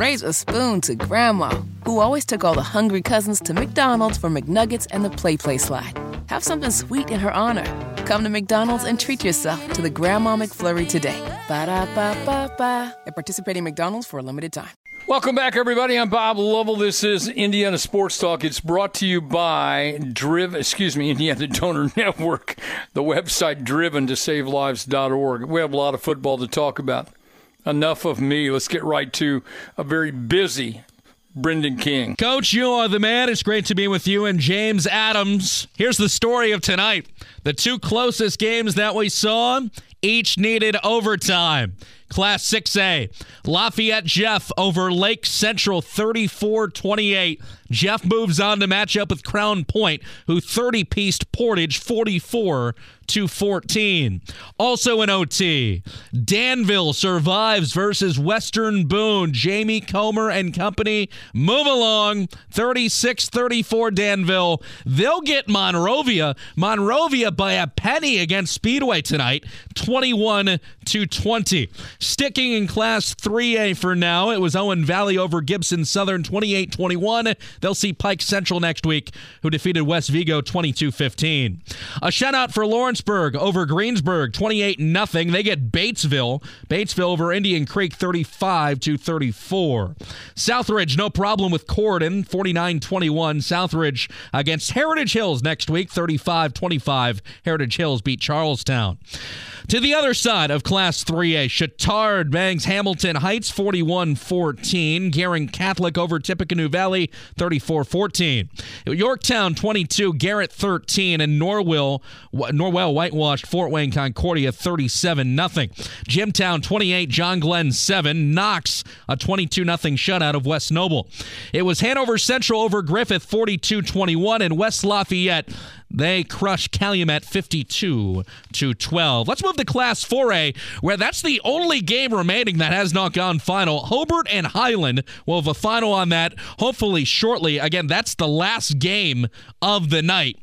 raise a spoon to Grandma, who always took all the hungry cousins to McDonald's for McNuggets and the Play Play slide. Have something sweet in her honor. Come to McDonald's and treat yourself to the Grandma McFlurry today. Ba da ba ba ba. At participating McDonald's for a limited time. Welcome back, everybody. I'm Bob Lovell. This is Indiana Sports Talk. It's brought to you by Driven, excuse me, Indiana Donor Network, the website driven to save lives.org. We have a lot of football to talk about. Enough of me. Let's get right to a very busy Brendan King. Coach, you are the man. It's great to be with you and James Adams. Here's the story of tonight. The two closest games that we saw each needed overtime. Class 6A, Lafayette Jeff over Lake Central 34 28. Jeff moves on to match up with Crown Point, who 30 pieced Portage 44 to 14. Also in OT, Danville survives versus Western Boone. Jayme Comer and company move along 36 34 Danville. They'll get Monrovia. Monrovia by a penny against Speedway tonight 21 to 20. Sticking in Class 3A for now, it was Owen Valley over Gibson Southern 28 21. They'll see Pike Central next week, who defeated West Vigo 22 15. A shout out for Lawrenceburg over Greensburg 28 0. They get Batesville. Batesville over Indian Creek 35 to 34. Southridge, no problem with Corydon 49 21. Southridge against Heritage Hills next week 35 25. Heritage Hills beat Charlestown. To the other side of Class 3A, Chatard bangs Hamilton Heights 41 14. Guerin Catholic over Tippecanoe Valley 34 14. Yorktown 22, Garrett 13, and Norwell, Norwell whitewashed Fort Wayne Concordia 37 0. Jimtown 28, John Glenn 7. Knox a 22 0 shutout of West Noble. It was Hanover Central over Griffith 42 21, and West Lafayette they crush Calumet 52 to 12. Let's move to Class 4A, where that's the only game remaining that has not gone final. Hobart and Highland will have a final on that hopefully shortly. Again, that's the last game of the night.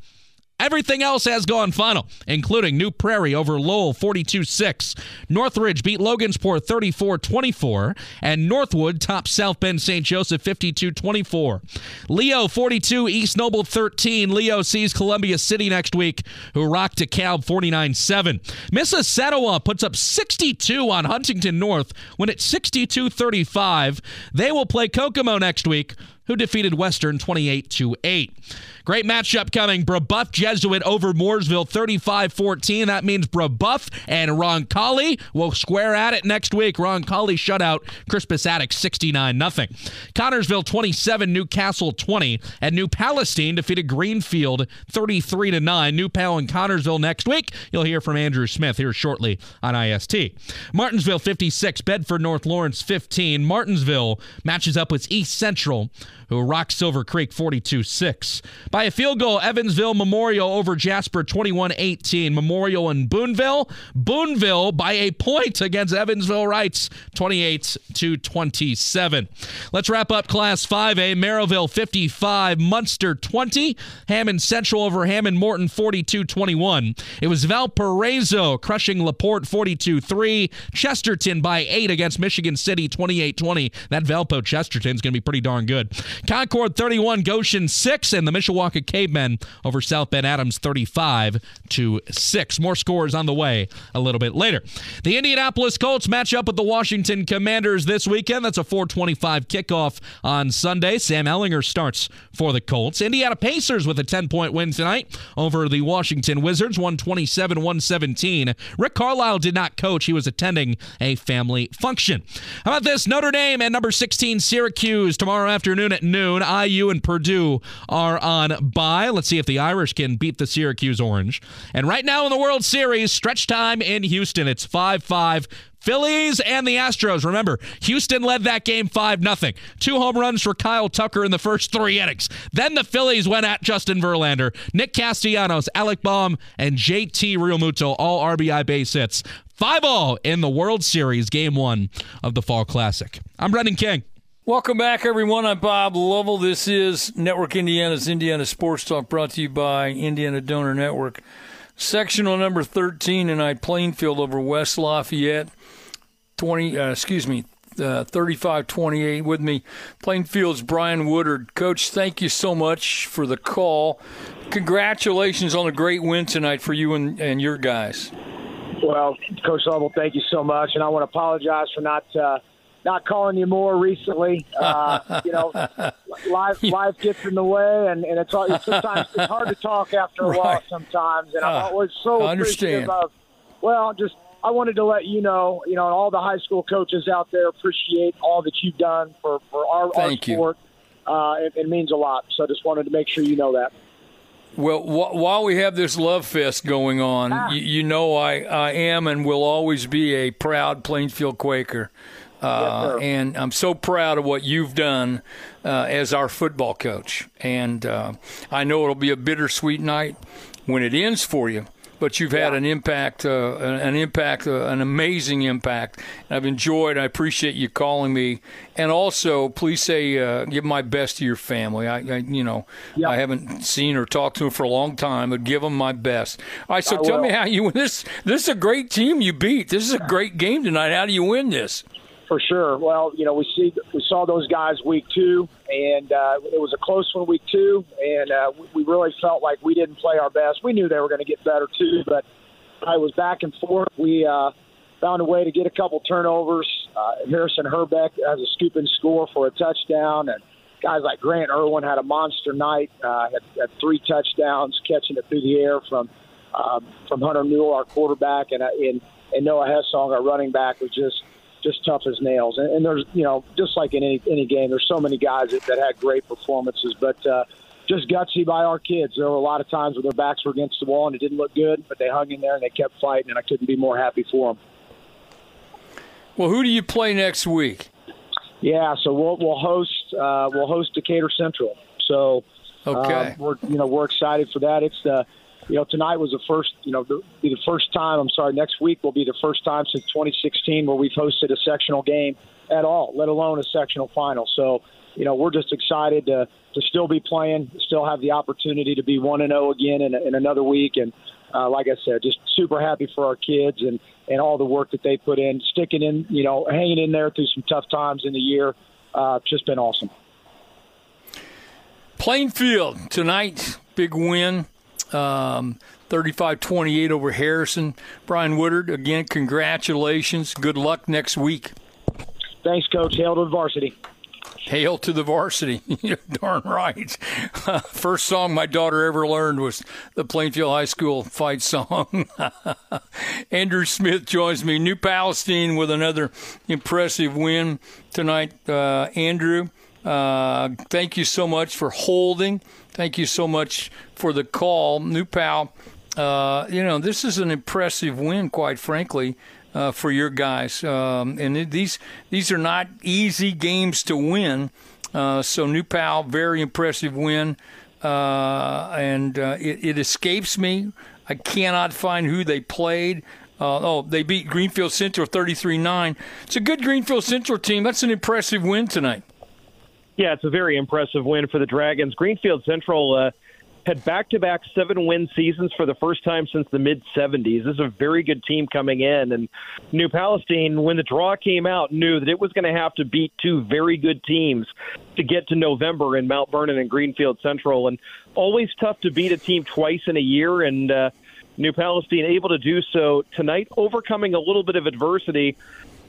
Everything else has gone final, including New Prairie over Lowell 42 6. Northridge beat Logansport 34 24. And Northwood tops South Bend St. Joseph 52 24. Leo 42, East Noble 13. Leo sees Columbia City next week, who rock DeKalb 49 7. Mississinewa puts up 62 on Huntington North when it's 62 35. They will play Kokomo next week, who defeated Western 28 to 8. Great matchup coming. Brebeuf Jesuit over Mooresville 35 14. That means Brebeuf and Roncalli will square at it next week. Roncalli shutout Crispus Attucks 69 0. Connersville 27, Newcastle 20. And New Palestine defeated Greenfield 33 to 9. New Pal and Connersville next week. You'll hear from Andrew Smith here shortly on IST. Martinsville 56, Bedford North Lawrence 15. Martinsville matches up with East Central who rocked Silver Creek 42 6. By a field goal, Evansville Memorial over Jasper 21 18. Memorial and Boonville. Boonville by a point against Evansville Reitz 28 to 27. Let's wrap up Class 5A. Merrillville 55, Munster 20. Hammond Central over Hammond Morton 42 21. It was Valparaiso crushing LaPorte 42 3. Chesterton by 8 against Michigan City 28 20. That Valpo Chesterton's going to be pretty darn good. Concord 31, Goshen 6, and the Mishawaka Cavemen over South Bend Adams 35 to 6. More scores on the way a little bit later. The Indianapolis Colts match up with the Washington Commanders this weekend. That's a 425 kickoff on Sunday. Sam Ehlinger starts for the Colts. Indiana Pacers with a 10 point win tonight over the Washington Wizards, 127 117. Rick Carlisle did not coach, he was attending a family function. How about this? Notre Dame and number 16 Syracuse tomorrow afternoon at noon. IU and Purdue are on bye. Let's see if the Irish can beat the Syracuse Orange. And right now in the World Series, stretch time in Houston. It's 5 5. Phillies and the Astros. Remember, Houston led that game 5 0. Two home runs for Kyle Tucker in the first three innings. Then the Phillies went at Justin Verlander. Nick Castellanos, Alec Bohm, and JT Realmuto, all RBI base hits. 5 all in the World Series, game one of the Fall Classic. I'm Brendan King. Welcome back, everyone. I'm Bob Lovell. This is Network Indiana's Indiana Sports Talk, brought to you by Indiana Donor Network. Sectional number 13 tonight, Plainfield over West Lafayette. 20, uh, excuse me, uh, 35-28 with me. Plainfield's Brian Woodard. Coach, thank you so much for the call. Congratulations on a great win tonight for you and, and your guys. Well, Coach Lovell, thank you so much, and I want to apologize for not uh, not calling you more recently. Uh, you know, life life gets in the way, and, and it's, it's sometimes it's hard to talk after a right. while sometimes. And I'm uh, always so I understand. Of, well, just I wanted to let you know, you know, and all the high school coaches out there appreciate all that you've done for for our, our sport. Uh, it, it means a lot. So I just wanted to make sure you know that. Well, wh- while we have this love fest going on, ah. y- you know I, I am and will always be a proud Plainfield Quaker. Uh, yes, and I'm so proud of what you've done uh, as our football coach. And uh, I know it'll be a bittersweet night when it ends for you but you've had an impact, uh, an impact, uh, an amazing impact. I've enjoyed. I appreciate you calling me, and also please say, uh, give my best to your family. I, I you know, yeah. I haven't seen or talked to them for a long time, but give them my best. All right, so I tell will. me how you win this. This is a great team you beat. This is a great game tonight. How do you win this? For sure. Well, you know, we see we saw those guys week two, and uh, it was a close one week two, and uh, we really felt like we didn't play our best. We knew they were going to get better too, but I was back and forth. We uh, found a way to get a couple turnovers. Uh, Harrison Herbeck has a scoop and score for a touchdown, and guys like Grant Irwin had a monster night. Uh, had, had three touchdowns, catching it through the air from um, from Hunter Newell, our quarterback, and uh, and, and Noah Hessong, our running back, was just just tough as nails. And, and there's, you know, just like in any, any game, there's so many guys that, that had great performances, but uh, just gutsy by our kids. There were a lot of times where their backs were against the wall and it didn't look good, but they hung in there and they kept fighting, and I couldn't be more happy for them. Well, who do you play next week? Yeah, so we'll we'll host uh, we'll host Decatur Central. So okay, uh, we're you know we're excited for that. It's the you know, tonight was the first, you know, the, the first time. I'm sorry, next week will be the first time since 2016 where we've hosted a sectional game at all, let alone a sectional final. So, you know, we're just excited to to still be playing, still have the opportunity to be one and zero oh again in, in another week, and uh, like I said, just super happy for our kids and and all the work that they put in, sticking in, you know, hanging in there through some tough times in the year. Uh, just been awesome. Plainfield tonight, big win um, 35-28 over Harrison. Brian Woodard, again, congratulations. Good luck next week. Thanks, Coach. Hail to the varsity. Hail to the varsity. You're darn right. first song my daughter ever learned was the Plainfield High School fight song. Andrew Smith joins me. New Palestine with another impressive win tonight. Uh, Andrew, uh, thank you so much for holding Thank you so much for the call, New Pal. Uh, you know, this is an impressive win, quite frankly, uh, for your guys. Um, and these these are not easy games to win. Uh, so, New Pal, very impressive win. Uh, and uh, it, it, escapes me. I cannot find who they played. Uh, oh, they beat Greenfield Central 33 9. It's a good Greenfield Central team. That's an impressive win tonight. Yeah, it's a very impressive win for the Dragons. Greenfield Central uh, had back to back seven win seasons for the first time since the mid 70s. This is a very good team coming in. And New Palestine, when the draw came out, knew that it was going to have to beat two very good teams to get to November in Mount Vernon and Greenfield Central. And always tough to beat a team twice in a year. And uh, New Palestine able to do so tonight, overcoming a little bit of adversity.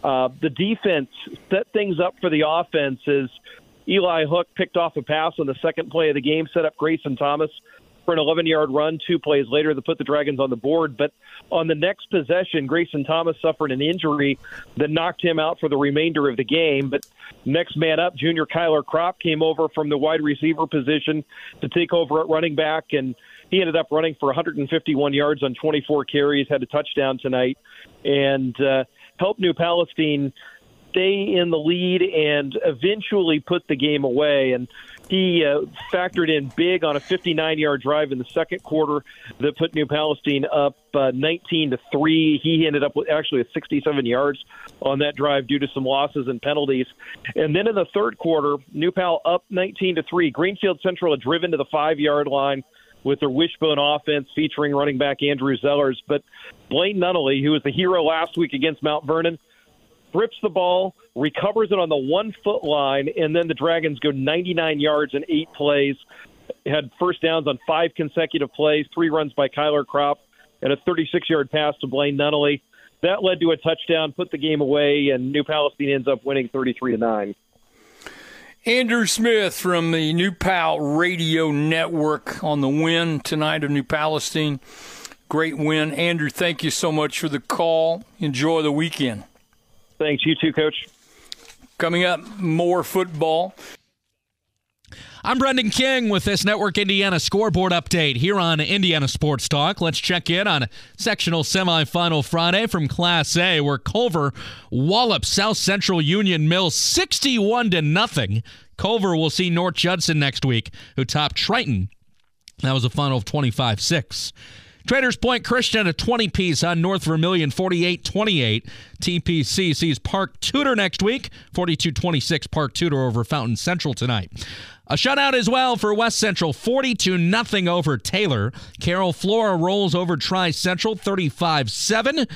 Uh, the defense set things up for the offense as Eli Hook picked off a pass on the second play of the game, set up Grayson Thomas for an 11 yard run two plays later to put the Dragons on the board. But on the next possession, Grayson Thomas suffered an injury that knocked him out for the remainder of the game. But next man up, junior Kyler Crop came over from the wide receiver position to take over at running back. And he ended up running for 151 yards on 24 carries, had a touchdown tonight, and uh, helped New Palestine stay in the lead and eventually put the game away. And he uh, factored in big on a 59 yard drive in the second quarter that put New Palestine up uh, 19 to 3. He ended up with actually 67 yards on that drive due to some losses and penalties. And then in the third quarter, New Pal up 19 to 3. Greenfield Central had driven to the five yard line with their wishbone offense featuring running back Andrew Zellers. But Blaine Nunnally, who was the hero last week against Mount Vernon, strips the ball, recovers it on the one foot line, and then the Dragons go 99 yards in eight plays. Had first downs on five consecutive plays, three runs by Kyler Kropp, and a 36 yard pass to Blaine Nunnally. That led to a touchdown, put the game away, and New Palestine ends up winning 33 to 9. Andrew Smith from the New Pal Radio Network on the win tonight of New Palestine. Great win. Andrew, thank you so much for the call. Enjoy the weekend. Thanks. You too, Coach. Coming up, more football. I'm Brendan King with this Network Indiana scoreboard update here on Indiana Sports Talk. Let's check in on sectional semifinal Friday from Class A, where Culver wallops South Central Union Mill 61 to nothing. Culver will see North Judson next week, who topped Triton. That was a final of 25 6. Traders Point Christian a 20 piece on North Vermillion 48 28. TPC sees Park Tudor next week 42 26. Park Tudor over Fountain Central tonight. A shutout as well for West Central 42 nothing over Taylor. Carroll Flora rolls over Tri Central 35 7.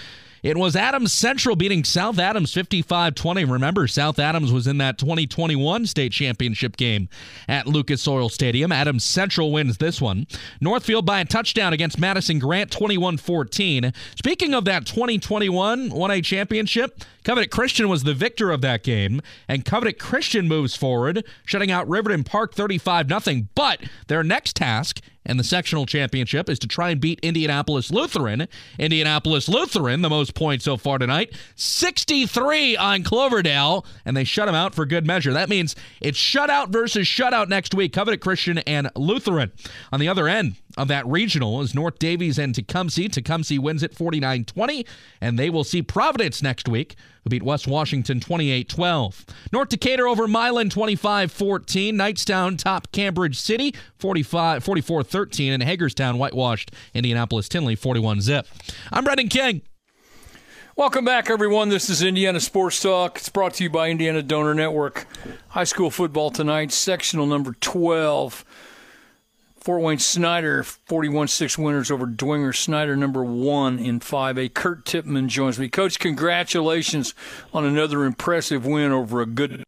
It was Adams Central beating South Adams 55 20. Remember, South Adams was in that 2021 state championship game at Lucas Oil Stadium. Adams Central wins this one. Northfield by a touchdown against Madison Grant 21 14. Speaking of that 2021 1A championship, Covenant Christian was the victor of that game, and Covenant Christian moves forward, shutting out Riverton Parke 35 0. But their next task and the sectional championship is to try and beat Indianapolis Lutheran. Indianapolis Lutheran, the most points so far tonight, 63 on Cloverdale, and they shut them out for good measure. That means it's shutout versus shutout next week, Covenant Christian and Lutheran. On the other end, of that regional is North Daviess and Tecumseh. Tecumseh wins it 49 20, and they will see Providence next week, who beat West Washington 28 12. North Decatur over Milan 25 14. Knightstown top Cambridge City 45, 44 13, and Hagerstown whitewashed Indianapolis Tindley 41 zip. I'm Brendan King. Welcome back, everyone. This is Indiana Sports Talk. It's brought to you by Indiana Donor Network. High school football tonight, sectional number 12. Fort Wayne Snider, 41 6 winners over Dwenger Snider, number one in 5A. Kurt Tippmann joins me. Coach, congratulations on another impressive win over a good.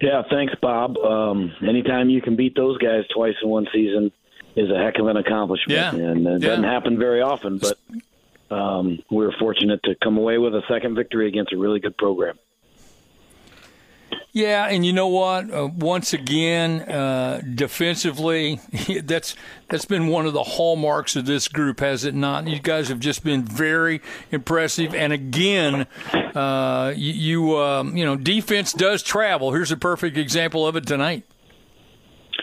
Yeah, thanks, Bob. Um, anytime you can beat those guys twice in one season is a heck of an accomplishment. Yeah. And it Yeah. doesn't happen very often, but um, we were fortunate to come away with a second victory against a really good program. Yeah, and you know what? Uh, once again, uh, defensively, that's that's been one of the hallmarks of this group, has it not? You guys have just been very impressive, and again, uh, you, um, you know, defense does travel. Here's a perfect example of it tonight.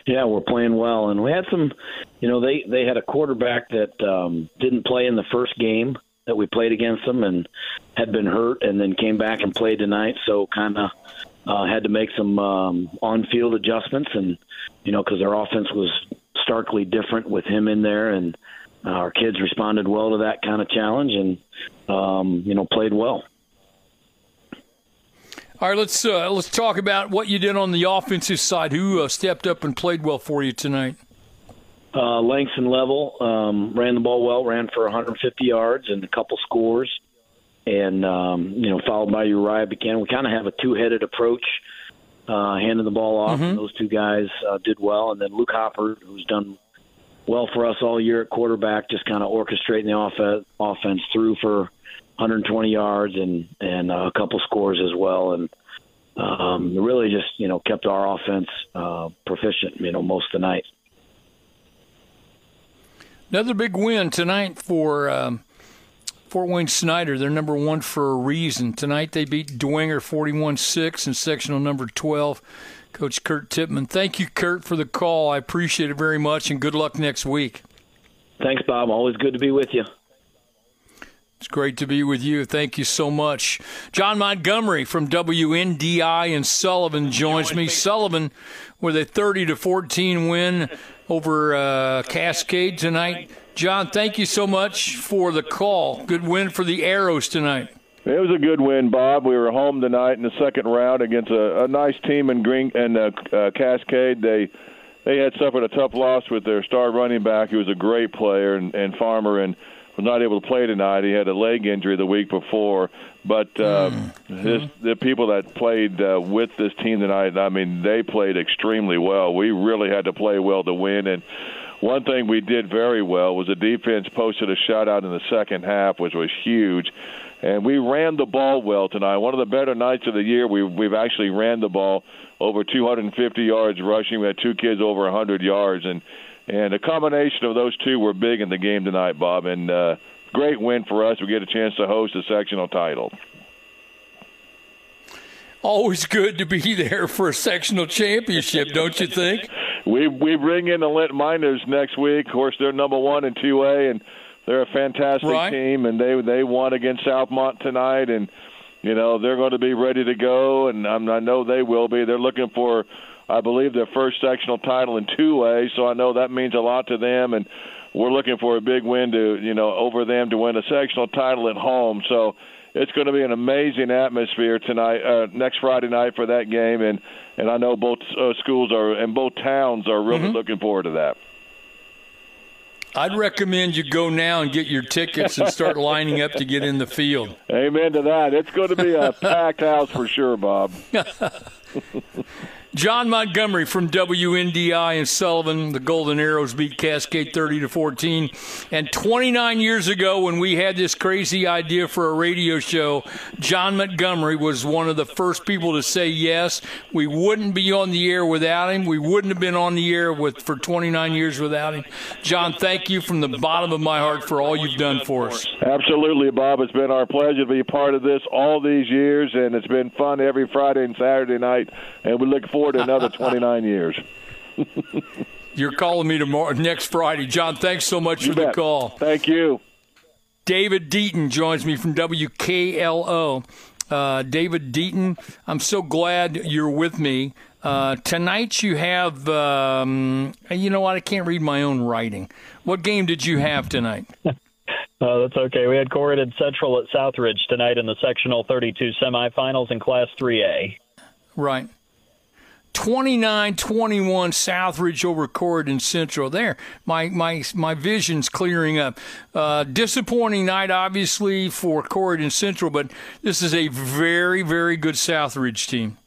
Yeah, we're playing well, and we had some. You know, they they had a quarterback that um, didn't play in the first game that we played against them, and had been hurt, and then came back and played tonight. So kind of uh, had to make some um, on-field adjustments, and you know, because our offense was starkly different with him in there, and uh, our kids responded well to that kind of challenge, and um, you know, played well. All right, let's uh, let's talk about what you did on the offensive side. Who uh, stepped up and played well for you tonight? Uh, Langston Level um, ran the ball well, ran for 150 yards and a couple scores, and um, you know followed by Uriah Buchanan. We kind of have a two-headed approach, uh, handing the ball off. And those two guys uh, did well, and then Luke Hopper, who's done well for us all year at quarterback, just kind of orchestrating the off- offense through for 120 yards and and uh, a couple scores as well, and um, really just you know kept our offense uh, proficient, you know, most of the night. Another big win tonight for um, Fort Wayne Snider. They're number one for a reason. Tonight they beat Dwenger 41 6 in sectional number 12. Coach Kurt Tippmann. Thank you, Kurt, for the call. I appreciate it very much, and good luck next week. Thanks, Bob. Always good to be with you. It's great to be with you. Thank you so much. John Montgomery from WNDI and Sullivan joins me. Sullivan with a 30 to 14 win over uh, Cascade tonight. John, thank you so much for the call. Good win for the Arrows tonight. It was a good win, Bob. We were home tonight in the second round against a, a nice team in Green and uh, uh, Cascade. They they had suffered a tough loss with their star running back, who was a great player, and, and Farmer. And was not able to play tonight. He had a leg injury the week before. But uh, mm-hmm. his, the people that played uh, with this team tonight, I mean, they played extremely well. We really had to play well to win. And one thing we did very well was the defense posted a shutout in the second half, which was huge. And we ran the ball well tonight. One of the better nights of the year. We, we've actually ran the ball over 250 yards rushing. We had two kids over 100 yards, and and a combination of those two were big in the game tonight, Bob. And uh, great win for us. We get a chance to host a sectional title. Always good to be there for a sectional championship, don't you think? We we bring in the Linton Miners next week. Of course, they're number one in two A, and they're a fantastic right. team. And they they won against Southmont tonight, and you know they're going to be ready to go. And I'm, I know they will be. They're looking for, I believe, their first sectional title in two A. So I know that means a lot to them. And we're looking for a big win to you know over them to win a sectional title at home. So it's going to be an amazing atmosphere tonight, uh, next Friday night for that game, and and I know both uh, schools are and both towns are really mm-hmm. looking forward to that. I'd recommend you go now and get your tickets and start lining up to get in the field. Amen to that. It's going to be a packed house for sure, Bob. John Montgomery from WNDI and Sullivan. The Golden Arrows beat Cascade 30 to 14. And 29 years ago, when we had this crazy idea for a radio show, John Montgomery was one of the first people to say yes. We wouldn't be on the air without him. We wouldn't have been on the air with for 29 years without him. John, thank you from the bottom of my heart for all you've done for us. Absolutely, Bob. It's been our pleasure to be a part of this all these years, and it's been fun every Friday and Saturday night. And we look forward forward to another 29 years. You're calling me tomorrow next Friday, John. Thanks so much you for bet. the call. Thank you. David Deaton joins me from WKLO. Uh, David Deaton, I'm so glad you're with me. Uh, tonight you have, um, you know what? I can't read my own writing. What game did you have tonight? Uh, that's okay. We had Corydon Central at Southridge tonight in the sectional 32 semifinals in Class 3A. Right. 29 21 Southridge over Corydon Central. There, my my my vision's clearing up. Uh, disappointing night, obviously, for Corydon Central, but this is a very, very good Southridge team.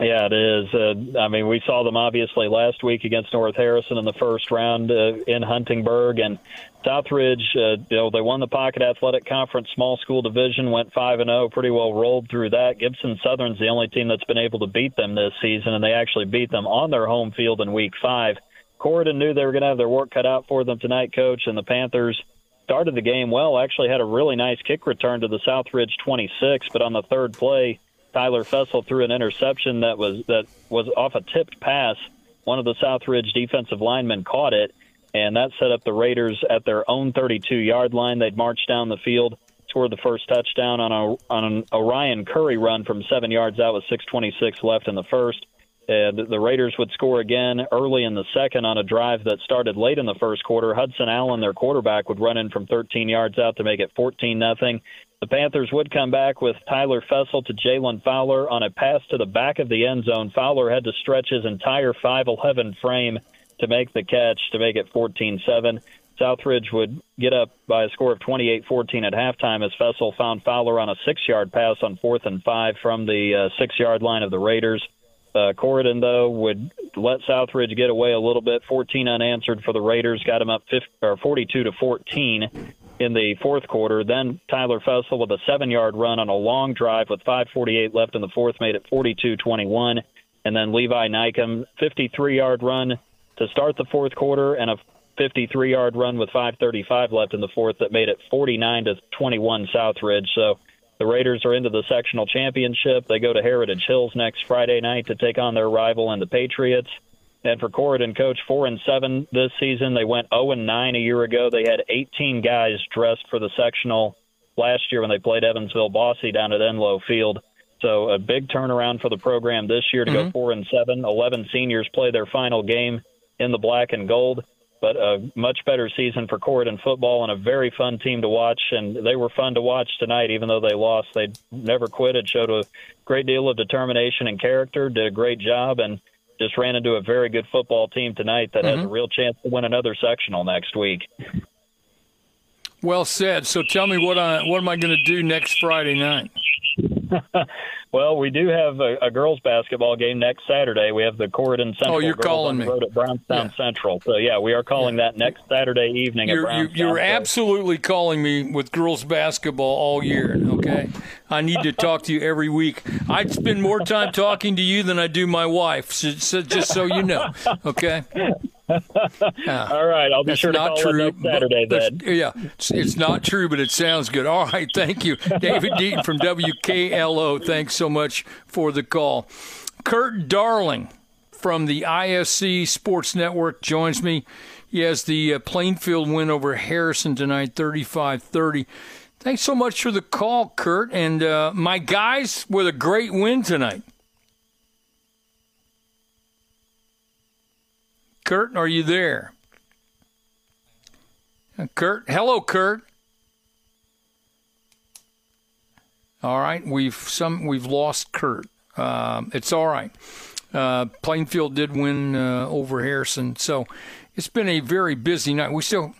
Yeah, it is. Uh, I mean, we saw them obviously last week against North Harrison in the first round uh, in Huntingburg, and Southridge, uh, you know, they won the Pocket Athletic Conference Small School Division, went five and zero, oh, pretty well rolled through that. Gibson Southern's the only team that's been able to beat them this season, and they actually beat them on their home field in Week Five. Corydon knew they were going to have their work cut out for them tonight, Coach, and the Panthers started the game well. Actually, had a really nice kick return to the Southridge 26, but on the third play, Tyler Fessel threw an interception that was that was off a tipped pass. One of the Southridge defensive linemen caught it and that set up the Raiders at their own 32 yard line. They'd march down the field, scored the first touchdown on a on an Orion Curry run from seven yards out with 6:26 left in the first. And the Raiders would score again early in the second on a drive that started late in the first quarter. Hudson Allen, their quarterback, would run in from 13 yards out to make it 14 nothing. The Panthers would come back with Tyler Fessel to Jalen Fowler on a pass to the back of the end zone. Fowler had to stretch his entire 5'11 frame to make the catch to make it 14-7. Southridge would get up by a score of 28-14 at halftime as Fessel found Fowler on a six-yard pass on fourth and five from the uh, six-yard line of the Raiders. Uh, Corydon, though, would let Southridge get away a little bit. 14 unanswered for the Raiders, got him up 50, or 42 to 14 in the fourth quarter. Then Tyler Fessel with a seven-yard run on a long drive with 5:48 left in the fourth made it 42-21, and then Levi Nykum 53-yard run to start the fourth quarter and a 53 yard run with 5:35 left in the fourth that made it 49 to 21 Southridge. So the Raiders are into the sectional championship. They go to Heritage Hills next Friday night to take on their rival and the Patriots. And for Corydon, coach four and seven this season. They went 0 and nine a year ago. They had 18 guys dressed for the sectional last year when they played Evansville Bosse down at Enlow Field. So a big turnaround for the program this year to mm-hmm. go four and seven. Eleven seniors play their final game in the black and gold. But a much better season for Corydon football and a very fun team to watch. And they were fun to watch tonight, even though they lost. They never quit. It showed a great deal of determination and character. Did a great job and just ran into a very good football team tonight that mm-hmm. has a real chance to win another sectional next week. Well said. So tell me what I what am I going to do next Friday night? well, we do have a, a, girls basketball game next Saturday. We have the Corydon oh, Central. Oh, you're calling me. Road at Brownstown yeah. Central. So yeah, we are calling yeah. that next Saturday evening. You're, at Brownstown. You're absolutely calling me with girls basketball all year. Okay, I need to talk to you every week. I'd spend more time talking to you than I do my wife. So, so just so you know. Okay. All right, I'll be sure to not call true, Saturday. Then. Yeah, it's, it's, not true, but it sounds good. All right, thank you, David Deaton from WKLO. Thanks so much for the call. Kurt Darling from the ISC Sports Network joins me. He has the uh, Plainfield win over Harrison tonight, 35-30. Thanks so much for the call, Kurt. And uh, my guys with a great win tonight. Kurt, are you there? Kurt, hello, Kurt. All right, we've some we've lost Kurt. Um, it's all right. Uh, Plainfield did win uh, over Harrison, so it's been a very busy night. We still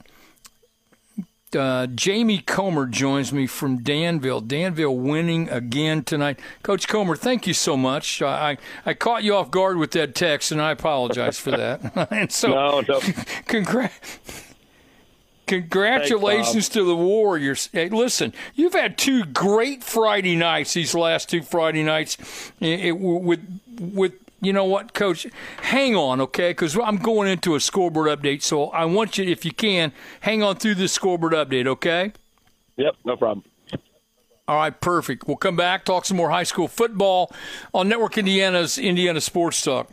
uh, Jayme Comer joins me from Danville. Danville winning again tonight. Coach Comer, thank you so much. I, I caught you off guard with that text, and I apologize for that. and so, no, no. congrats. Congratulations Thanks, to the Warriors. Hey, listen, you've had two great Friday nights. These last two Friday nights, it, it, with with you know what, Coach? Hang on, okay? Because I'm going into a scoreboard update, so I want you, if you can, hang on through this scoreboard update, okay? Yep, no problem. All right, perfect. We'll come back, talk some more high school football on Network Indiana's Indiana Sports Talk.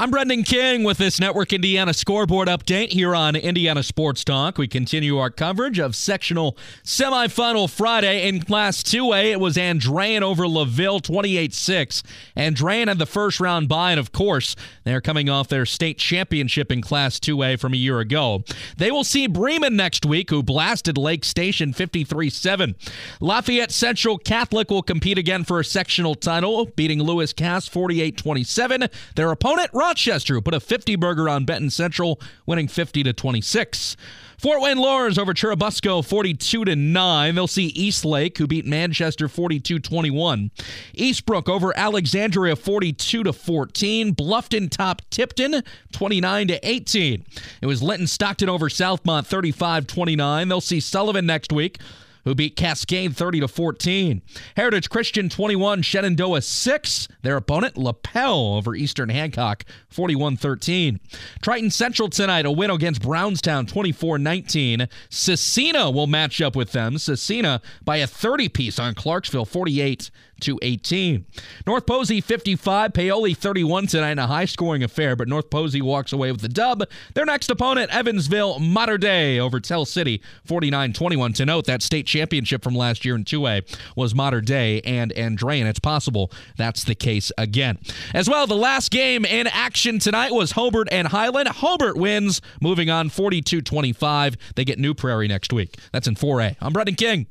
I'm Brendan King with this Network Indiana scoreboard update here on Indiana Sports Talk. We continue our coverage of sectional semifinal Friday in Class 2A. It was Andrean over LaVille 28 6. Andrean had the first round bye, and of course, they're coming off their state championship in Class 2A from a year ago. They will see Bremen next week, who blasted Lake Station 53 7. Lafayette Central Catholic will compete again for a sectional title, beating Lewis Cass 48 27. Their opponent, Rochester, who put a 50 burger on Benton Central, winning 50 to 26. Fort Wayne Luers over Churubusco 42 to 9. They'll see East Lake who beat Manchester 42-21. Eastbrook over Alexandria 42 to 14. Bluffton top Tipton 29 to 18. It was Linton Stockton over Southmont 35-29. They'll see Sullivan next week who beat Cascade 30 to 14. Heritage Christian 21, Shenandoah 6. Their opponent Lapel over Eastern Hancock 41-13. Triton Central tonight a win against Brownstown 24-19. Scecina will match up with them. Scecina by a 30 piece on Clarksville 48 to 18. North Posey 55, Paoli 31 tonight in a high scoring affair, but North Posey walks away with the dub. Their next opponent, Evansville Mater Dei over Tell City 49 21. To note, that state championship from last year in 2A was Mater Dei and Andrean. It's possible that's the case again. As well, the last game in action tonight was Hobart and Highland. Hobart wins, moving on 42 25. They get New Prairie next week. That's in 4A. I'm Brendan King.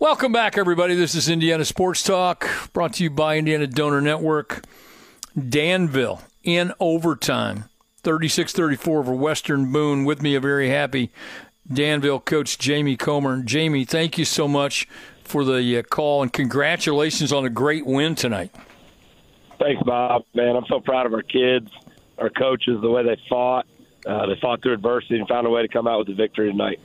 Welcome back, everybody. This is Indiana Sports Talk, brought to you by Indiana Donor Network. Danville in overtime, 36 34 over Western Boone. With me, a very happy Danville coach, Jayme Comer. Jayme, thank you so much for the uh, call and congratulations on a great win tonight. Thanks, Bob. Man, I'm so proud of our kids, our coaches, the way they fought. Uh, they fought through adversity and found a way to come out with the victory tonight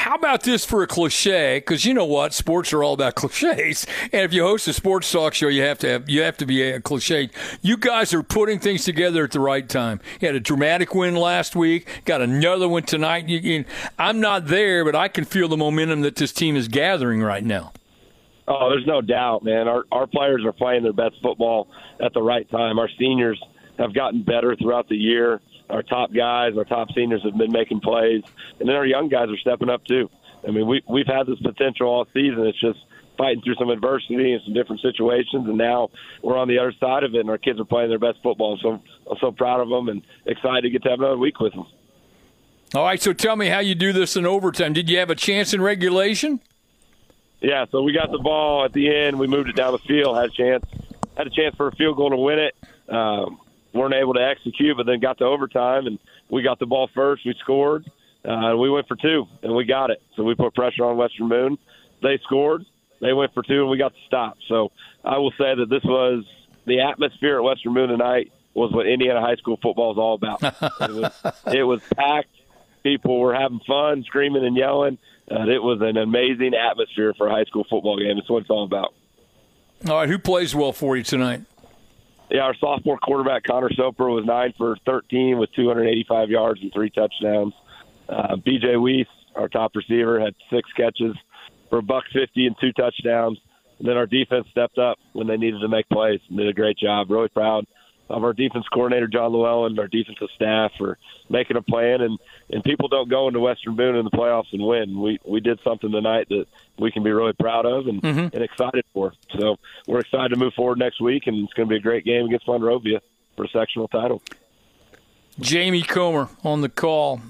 how about this for a cliche? Because you know what, sports are all about cliches, and if you host a sports talk show, you have to have you have to be a cliche. You guys are putting things together at the right time. You had a dramatic win last week, got another one tonight. You, you, I'm not there, but I can feel the momentum that this team is gathering right now. Oh, there's no doubt, man. Our our players are playing their best football at the right time. Our seniors have gotten better throughout the year our top guys, our top seniors have been making plays, and then our young guys are stepping up too. I mean, we we've had this potential all season. It's just fighting through some adversity and some different situations, and now we're on the other side of it, and our kids are playing their best football. So I'm so proud of them and excited to get to have another week with them. All right, so tell me how you do this in overtime. Did you have a chance in regulation? Yeah, so we got the ball at the end. We moved it down the field. Had a chance, had a chance for a field goal to win it. Um, weren't able to execute, but then got to overtime and we got the ball first. We scored, Uh, we went for two, and we got it. So we put pressure on Western Boone. They scored. They went for two, and we got the stop. So I will say that this was the atmosphere at Western Boone tonight was what Indiana high school football is all about. it, was, it was packed. People were having fun, screaming and yelling. Uh, it was an amazing atmosphere for a high school football game. It's what it's all about. All right, who plays well for you tonight? Yeah, our sophomore quarterback Connor Soper was nine for 13 with 285 yards and three touchdowns. Uh, BJ Weiss, our top receiver, had six catches for buck 50 and two touchdowns. And then our defense stepped up when they needed to make plays and did a great job. Really proud of our defense coordinator John Llewellyn, our defensive staff for making a plan. And and people don't go into Western Boone in the playoffs and win. We we did something tonight that we can be really proud of and, mm-hmm. and excited for. So we're excited to move forward next week, and it's going to be a great game against Monrovia for a sectional title. Jayme Comer on the call.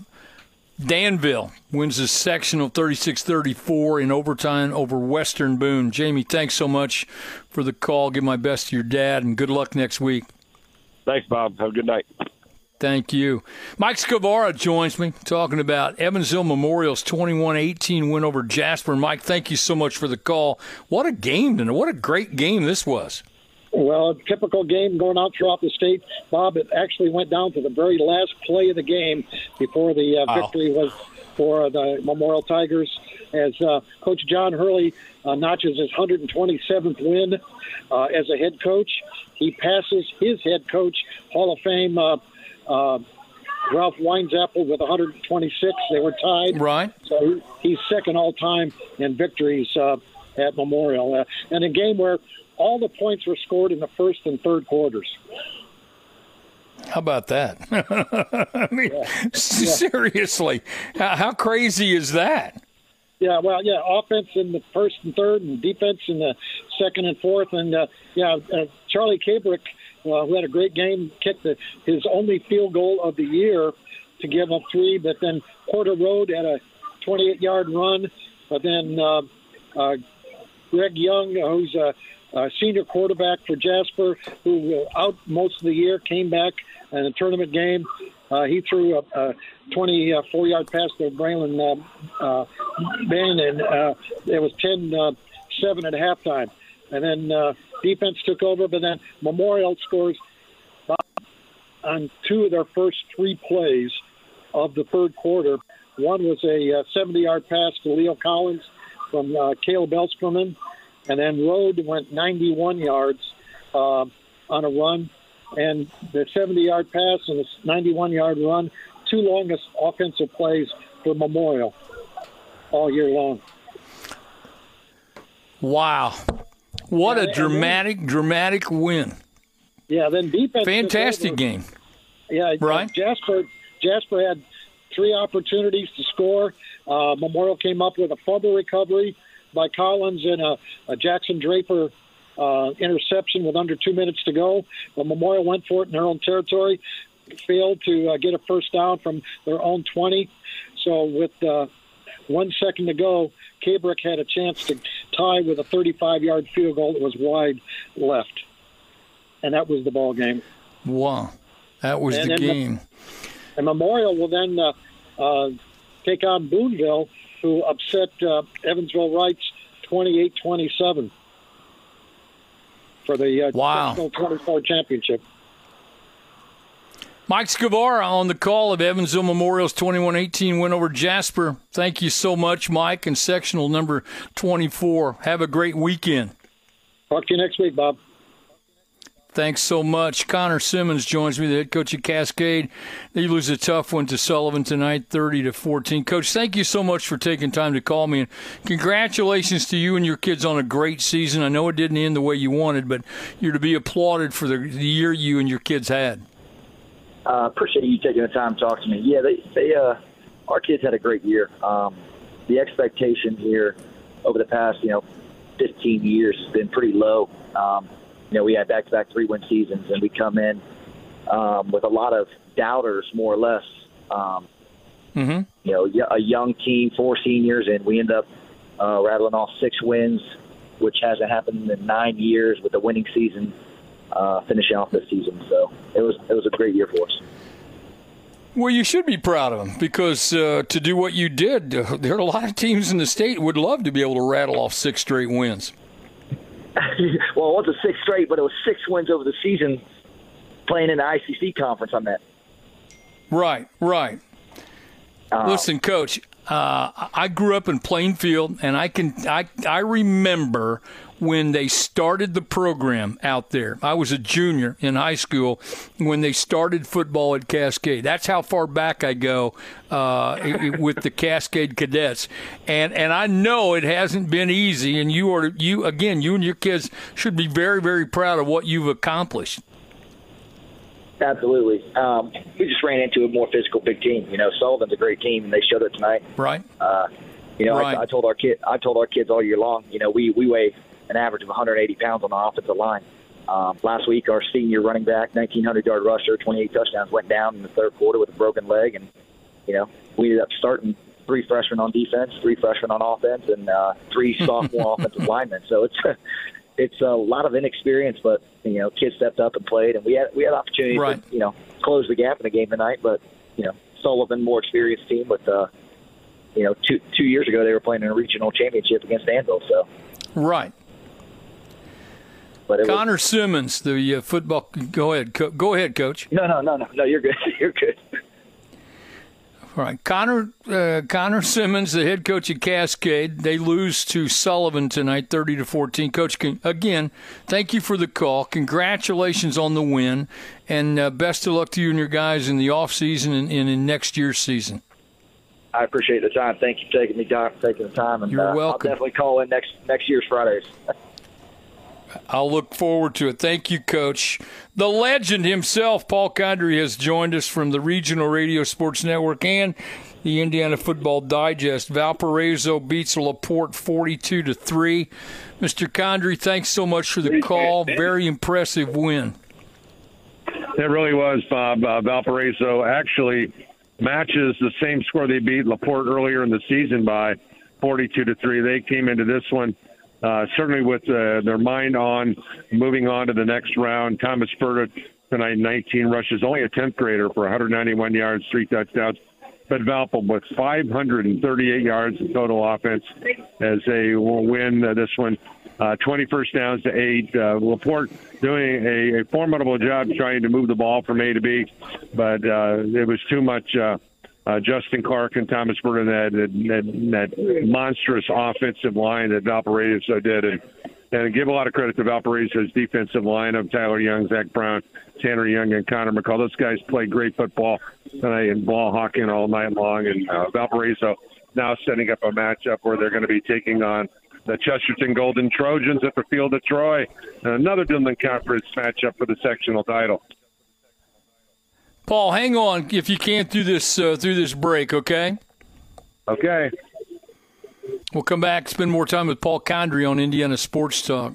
Danville wins the sectional 36 34 in overtime over Western Boone. Jayme, thanks so much for the call. Give my best to your dad, and good luck next week. Thanks, Bob. Have a good night. Thank you. Mike Skavara joins me talking about Evansville Memorial's 21 18 win over Jasper. Mike, thank you so much for the call. What a game, and what a great game this was. Well, a typical game going out throughout the state. Bob, it actually went down to the very last play of the game before the uh, wow. victory was for the Memorial Tigers as uh, Coach John Hurley uh, notches his 127th win uh, as a head coach. He passes his head coach, Hall of Fame uh, uh, Ralph Weinzapfel with 126. They were tied. Right. So he's second all time in victories uh, at Memorial. Uh, and a game where all the points were scored in the first and third quarters. How about that? I mean, yeah. seriously, how, how crazy is that? Yeah, well, yeah, offense in the first and third, and defense in the second and fourth, and uh, yeah, uh, Charlie Cabrick, uh, who had a great game, kicked the, his only field goal of the year to give up three, but then Porter Road had a 28-yard run, but then uh, uh, Greg Young, who's a, a senior quarterback for Jasper, who was out most of the year, came back in a tournament game. Uh, he threw a, a 24 yard pass to Braylon uh, uh, and uh, it was 10 uh, 7 at halftime. And then uh, defense took over, but then Memorial scores on two of their first three plays of the third quarter. One was a 70 yard pass to Leo Collins from uh, Caleb Elsperman, and then Road went 91 yards uh, on a run. And the 70 yard pass and the 91 yard run two longest offensive plays for Memorial all year long. Wow. What yeah, a dramatic, then, dramatic win. Yeah, then defense. Fantastic game. Yeah, right. Jasper Jasper had three opportunities to score. Uh, Memorial came up with a fumble recovery by Collins and a, a Jackson Draper uh, interception with under two minutes to go. But Memorial went for it in their own territory failed to uh, get a first down from their own 20. So with uh, one second to go, Cabrick had a chance to tie with a 35-yard field goal that was wide left, and that was the ball game. Wow, that was and the game. The, and Memorial will then uh, uh, take on Boonville, who upset uh, Evansville Reitz 28-27 for the uh, wow. 24 championship. Mike Skavara on the call of Evansville Memorial's 21 18 win over Jasper. Thank you so much, Mike, and sectional number 24. Have a great weekend. Talk to you next week, Bob. Thanks so much. Conner Simmons joins me, the head coach of Cascade. They lose a tough one to Sullivan tonight, 30 to 14. Coach, thank you so much for taking time to call me, and congratulations to you and your kids on a great season. I know it didn't end the way you wanted, but you're to be applauded for the, the year you and your kids had. Uh, appreciate you taking the time to talk to me. Yeah, they, they uh, our kids had a great year. Um, the expectation here over the past, you know, 15 years has been pretty low. Um, you know, we had back-to-back three-win seasons, and we come in um, with a lot of doubters, more or less. Um, mm-hmm. You know, a young team, four seniors, and we end up uh, rattling off six wins, which hasn't happened in nine years with a winning season uh, finishing off this season. So it was it was a great year for us. Well, you should be proud of them because uh, to do what you did, uh, there are a lot of teams in the state would love to be able to rattle off six straight wins. well, it wasn't six straight, but it was six wins over the season playing in the ICC conference. I meant. Right, right. Uh, Listen, Coach, uh, I grew up in Plainfield, and I can I I remember when they started the program out there. I was a junior in high school when they started football at Cascade. That's how far back I go uh, with the Cascade Cadets, and and I know it hasn't been easy. And you are you again, you and your kids should be very very proud of what you've accomplished. Absolutely. Um, we just ran into a more physical big team. You know, Sullivan's a great team, and they showed it tonight. Right. Uh, you know, right. I, I told our kid, I told our kids all year long. You know, we we weigh an average of 180 pounds on the offensive line. Um, last week, our senior running back, 1,900 yard rusher, 28 touchdowns, went down in the third quarter with a broken leg, and you know, we ended up starting three freshmen on defense, three freshmen on offense, and uh, three sophomore offensive linemen. So it's it's a lot of inexperience, but you know, kids stepped up and played, and we had we had opportunities right. to you know close the gap in the game tonight. But you know, Sullivan, more experienced team with uh, you know two two years ago they were playing in a regional championship against Danville. So right. But Conner was, Simmons, the uh, football. Go ahead, co- go ahead, coach. No, no, no, no, no. You're good. You're good. All right, Conner uh, Conner Simmons, the head coach at Cascade, they lose to Sullivan tonight, thirty to fourteen. Coach, again, thank you for the call. Congratulations on the win, and uh, best of luck to you and your guys in the off season and, and in next year's season. I appreciate the time. Thank you for taking me time, taking the time, and You're uh, welcome. I'll definitely call in next next year's Fridays. I'll look forward to it. Thank you, Coach. The legend himself, Paul Condry, has joined us from the Regional Radio Sports Network and the Indiana Football Digest. Valparaiso beats La Porte 42 to 3. Mr. Condry, thanks so much for the call. Very impressive win. It really was, Bob. Uh, Valparaiso actually matches the same score they beat La Porte earlier in the season by 42 to 3. They came into this one uh, certainly with uh, their mind on moving on to the next round. Thomas Furta tonight, 19 rushes, only a 10th grader for 191 yards, three touchdowns. But Valpo with 538 yards in total offense as they will win uh, this one. Uh, 20 first downs to eight. Uh, La Porte doing a, a formidable job trying to move the ball from A to B, but uh, it was too much. Uh, uh, Justin Clark and Thomas Burton, that, that, that monstrous offensive line that Valparaiso did. And, and give a lot of credit to Valparaiso's defensive line of Tyler Young, Zach Brown, Tanner Young, and Connor McCall. Those guys played great football tonight and ball hawking all night long. And uh, Valparaiso now setting up a matchup where they're going to be taking on the Chesterton Golden Trojans at the Field of Troy. Another Duneland Conference matchup for the sectional title. Paul, hang on if you can through this uh, through this break, okay? Okay. We'll come back, spend more time with Paul Condry on Indiana Sports Talk.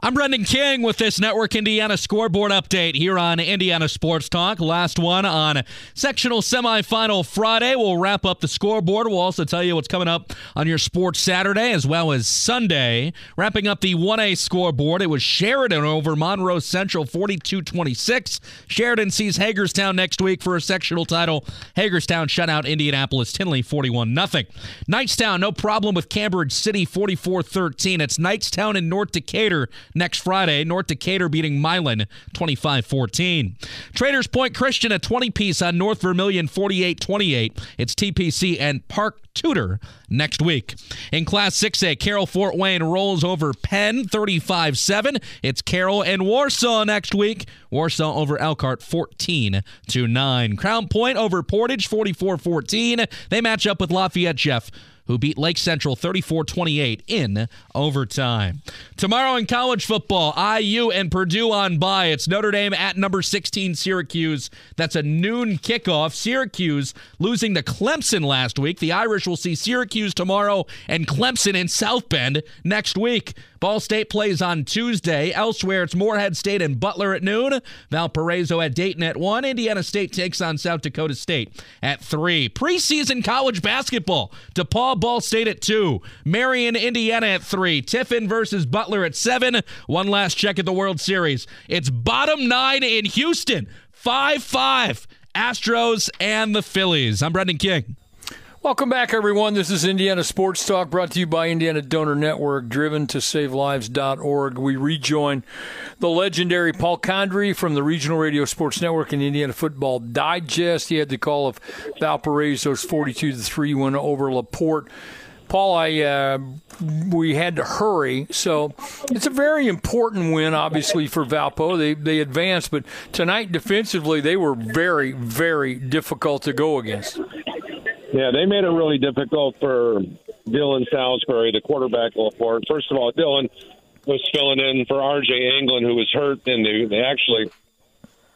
I'm Brendan King with this Network Indiana scoreboard update here on Indiana Sports Talk. Last one on sectional semifinal Friday. We'll wrap up the scoreboard. We'll also tell you what's coming up on your sports Saturday as well as Sunday. Wrapping up the 1A scoreboard, it was Sheridan over Monroe Central 42 26. Sheridan sees Hagerstown next week for a sectional title. Hagerstown shut out Indianapolis Tindley 41 0. Knightstown, no problem with Cambridge City 44 13. It's Knightstown and North Decatur next Friday. North Decatur beating Milan 25 14. Traders Point Christian a 20 piece on North Vermillion 48 28. It's TPC and Park Tudor next week. In Class 6A, Carroll Fort Wayne rolls over Penn 35 7. It's Carroll and Warsaw next week. Warsaw over Elkhart 14 to 9. Crown Point over Portage 44 14. They match up with Lafayette Jeff who beat Lake Central 34 28 in overtime. Tomorrow in college football, IU and Purdue on bye. It's Notre Dame at number 16 Syracuse. That's a noon kickoff. Syracuse losing to Clemson last week. The Irish will see Syracuse tomorrow and Clemson in South Bend next week. Ball State plays on Tuesday. Elsewhere, it's Morehead State and Butler at noon. Valparaiso at Dayton at 1. Indiana State takes on South Dakota State at 3. Preseason college basketball. DePaul Ball State at 2. Marian, Indiana at 3. Tiffin versus Butler at 7. One last check at the World Series. It's bottom nine in Houston. 5 5 Astros and the Phillies. I'm Brendan King. Welcome back, everyone. This is Indiana Sports Talk brought to you by Indiana Donor Network, driven to savelives.org. We rejoin the legendary Paul Condry from the Regional Radio Sports Network and Indiana Football Digest. He had the call of Valparaiso's 42 3 win over La Porte. Paul, I uh, we had to hurry, so it's a very important win, obviously for Valpo. They they advanced, but tonight defensively they were very very difficult to go against. Yeah, they made it really difficult for Dylan Salisbury, the quarterback of La Porte. First of all, Dylan was filling in for R.J. Anglin, who was hurt, and they, they actually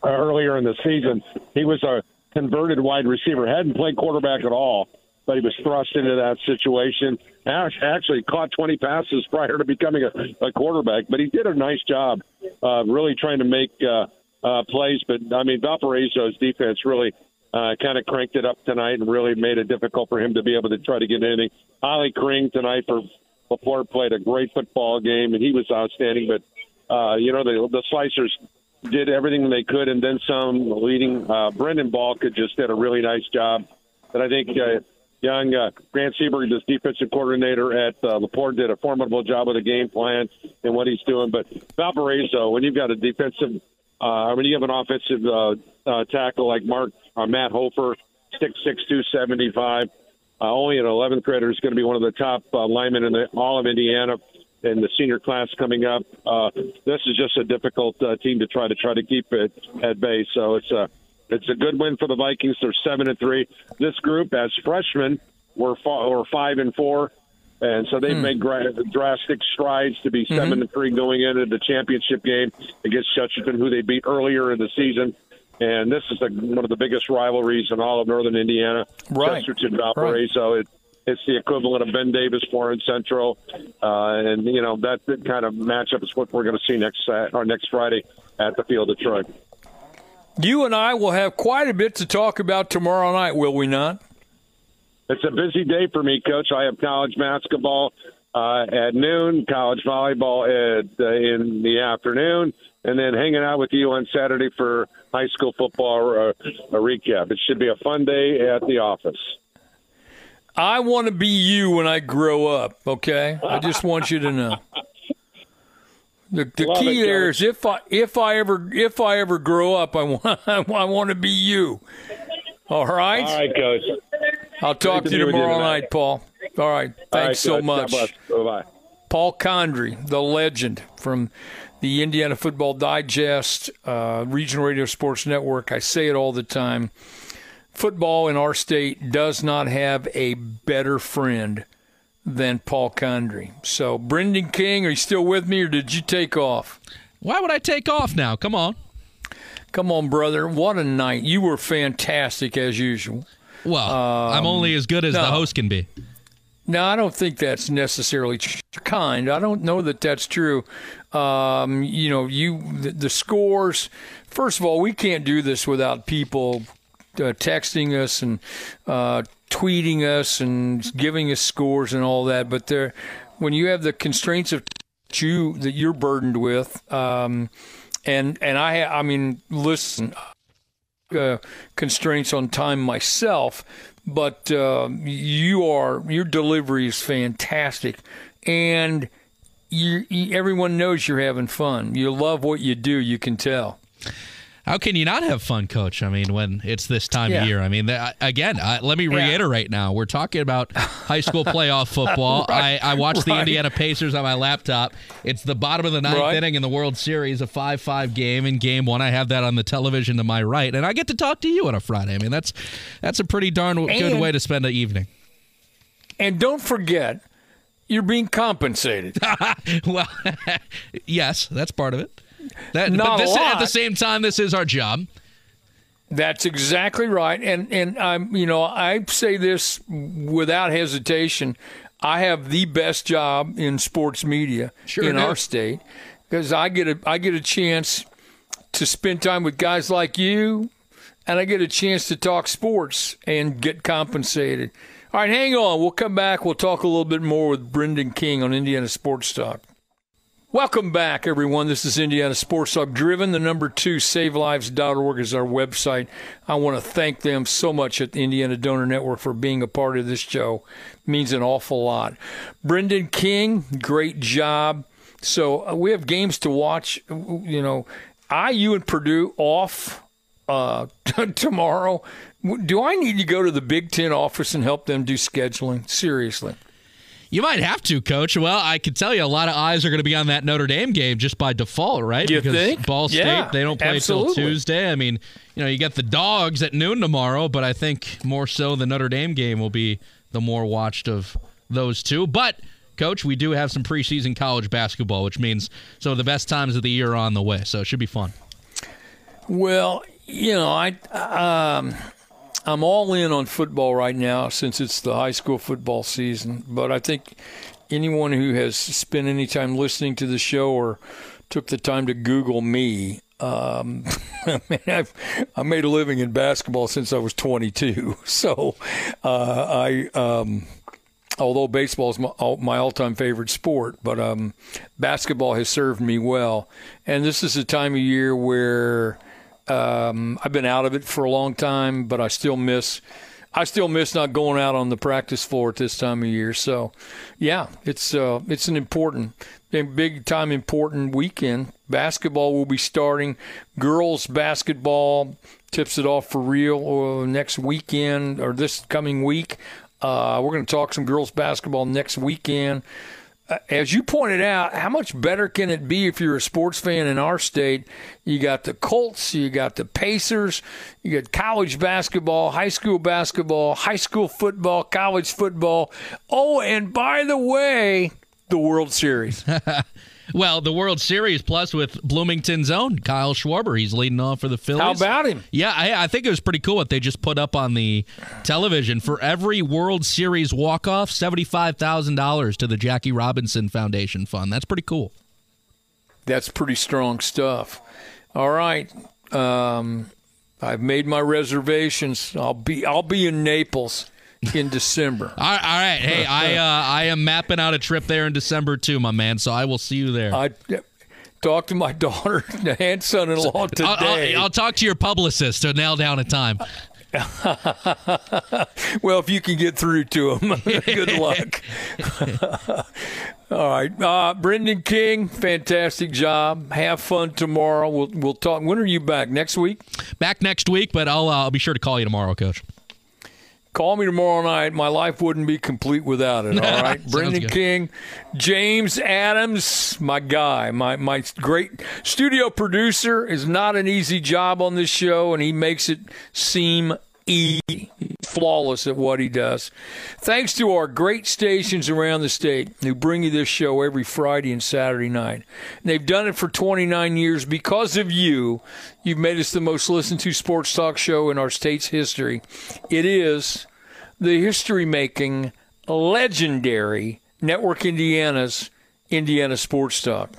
uh, earlier in the season he was a converted wide receiver, hadn't played quarterback at all but he was thrust into that situation. Actually, caught 20 passes prior to becoming a, a quarterback, but he did a nice job, uh, really trying to make uh, uh, plays. But I mean, Valparaiso's defense really uh, kind of cranked it up tonight and really made it difficult for him to be able to try to get anything. Ollie Kring tonight for La Porte played a great football game, and he was outstanding. But uh, you know, the, the Slicers did everything they could, and then some. Leading uh, Brendan Balka just did a really nice job. But I think uh, young uh, Grant Seberg, this defensive coordinator at uh, La Porte, did a formidable job with the game plan and what he's doing. But Valparaiso, when you've got a defensive, uh, when you have an offensive uh, uh, tackle like Mark uh, Matt Hofer, six six two seventy five, uh, only an 11th grader is going to be one of the top uh, linemen in the, all of Indiana in the senior class coming up. Uh, this is just a difficult uh, team to try to try to keep it at bay. So it's a it's a good win for the Vikings. They're seven and three. This group, as freshmen, were were five and four, and so they've mm. made gra- drastic strides to be 7 mm-hmm. and three going into the championship game against Chesterton, who they beat earlier in the season. And this is the, one of the biggest rivalries in all of Northern Indiana. Right. Chesterton, Valparaiso. Right. It, it's the equivalent of Ben Davis Warren Central, uh, and you know that, that kind of matchup is what we're going to see next uh, or next Friday at the Field of Troy. You and I will have quite a bit to talk about tomorrow night, will we not? It's a busy day for me, Coach. I have college basketball uh, at noon, college volleyball at, uh, in the afternoon, and then hanging out with you on Saturday for high school football uh, a recap. It should be a fun day at the office. I want to be you when I grow up, okay? I just want you to know. The, the key it, there is if I if I ever if I ever grow up, I want I want to be you. All right. All right, coach. I'll talk Great to you tomorrow night, Paul. All right. Thanks All right, so much. Bye. Paul Condry, the legend from the Indiana Football Digest, uh, Regional Radio Sports Network. I say it all the time. Football in our state does not have a better friend than Paul Condry. So, Brendan King, are you still with me or did you take off? Why would I take off now? Come on. Come on, brother. What a night. You were fantastic as usual. Well, um, I'm only as good as no, the host can be. No, I don't think that's necessarily kind. I don't know that that's true. Um, you know, you the, the, scores. First of all, we can't do this without people uh, texting us and uh, tweeting us and giving us scores and all that. But there, when you have the constraints of you that you're burdened with, um, and and I, I mean, listen, uh, constraints on time myself, but uh, you are your delivery is fantastic, and you, you, everyone knows you're having fun. You love what you do. You can tell. How can you not have fun, Coach? I mean, when it's this time yeah. of year. I mean, again, uh, let me reiterate yeah. now. We're talking about high school playoff football. right. I, I watched the Indiana Pacers on my laptop. It's the bottom of the ninth right. inning in the World Series, a 5 5 game. In game one, I have that on the television to my right, and I get to talk to you on a Friday. I mean, that's, that's a pretty darn and, good way to spend an evening. And don't forget, you're being compensated. well, yes, that's part of it. That, Not but this, a lot. At the same time, this is our job. That's exactly right, and and I'm you know I say this without hesitation. I have the best job in sports media sure in our state because I get a I get a chance to spend time with guys like you, and I get a chance to talk sports and get compensated. All right, hang on. We'll come back. We'll talk a little bit more with Brendan King on Indiana Sports Talk. Welcome back, everyone. This is Indiana Sports Talk Driven. The number two, savelives.org is our website. I want to thank them so much at the Indiana Donor Network for being a part of this show. It means an awful lot. Brendan King, great job. So uh, we have games to watch. You know, IU and Purdue off uh, tomorrow. Do I need to go to the Big Ten office and help them do scheduling? Seriously. You might have to, Coach. Well, I can tell you a lot of eyes are going to be on that Notre Dame game just by default, right? You because think? Ball State, Yeah, they don't play absolutely. till Tuesday. I mean, you know, you got the dogs at noon tomorrow, but I think more so the Notre Dame game will be the more watched of those two. But, Coach, we do have some preseason college basketball, which means some of the best times of the year are on the way. So it should be fun. Well, you know, I um, I'm all in on football right now since it's the high school football season. But I think anyone who has spent any time listening to the show or took the time to Google me, um, I mean, I've I made a living in basketball since I was 22. So uh, I. Um, although baseball is my, all-time favorite sport, but um, basketball has served me well. And this is a time of year where um, I've been out of it for a long time, but I still miss. I still miss not going out on the practice floor at this time of year. So, yeah, it's uh, it's an important, big time important weekend. Basketball will be starting. Girls basketball tips it off for real uh, next weekend or this coming week. Uh, we're going to talk some girls basketball next weekend. Uh, As you pointed out, how much better can it be if you're a sports fan in our state? You got the Colts, you got the Pacers, you got college basketball, high school basketball, high school football, college football. Oh, and by the way, the World Series. Well, the World Series plus with Bloomington's own Kyle Schwarber. He's leading off for the Phillies. How about him? Yeah, I, I think it was pretty cool what they just put up on the television. For every World Series walk off, $75,000 to the Jackie Robinson Foundation Fund. That's pretty cool. That's pretty strong stuff. All right. Um, I've made my reservations. I'll be I'll be in Naples in December. All right, all right. Hey, I uh, I am mapping out a trip there in December too, my man. So I will see you there. I talked to my daughter and son-in-law today. I'll, I'll, I'll talk to your publicist to nail down a time. well, if you can get through to him, good luck. All right, uh, Brendan King, fantastic job. Have fun tomorrow. We'll we'll talk. When are you back? Next week? Back next week, but I'll uh, I'll be sure to call you tomorrow, Coach. Call me tomorrow night. My life wouldn't be complete without it. All right, Brendan. King, James Adams, my guy, my my great studio producer is not an easy job on this show, and he makes it seem e flawless at what he does. Thanks to our great stations around the state who bring you this show every Friday and Saturday night. They've done it for 29 years because of you. You've made us the most listened to sports talk show in our state's history. It is the history making, legendary Network Indiana's Indiana Sports Talk.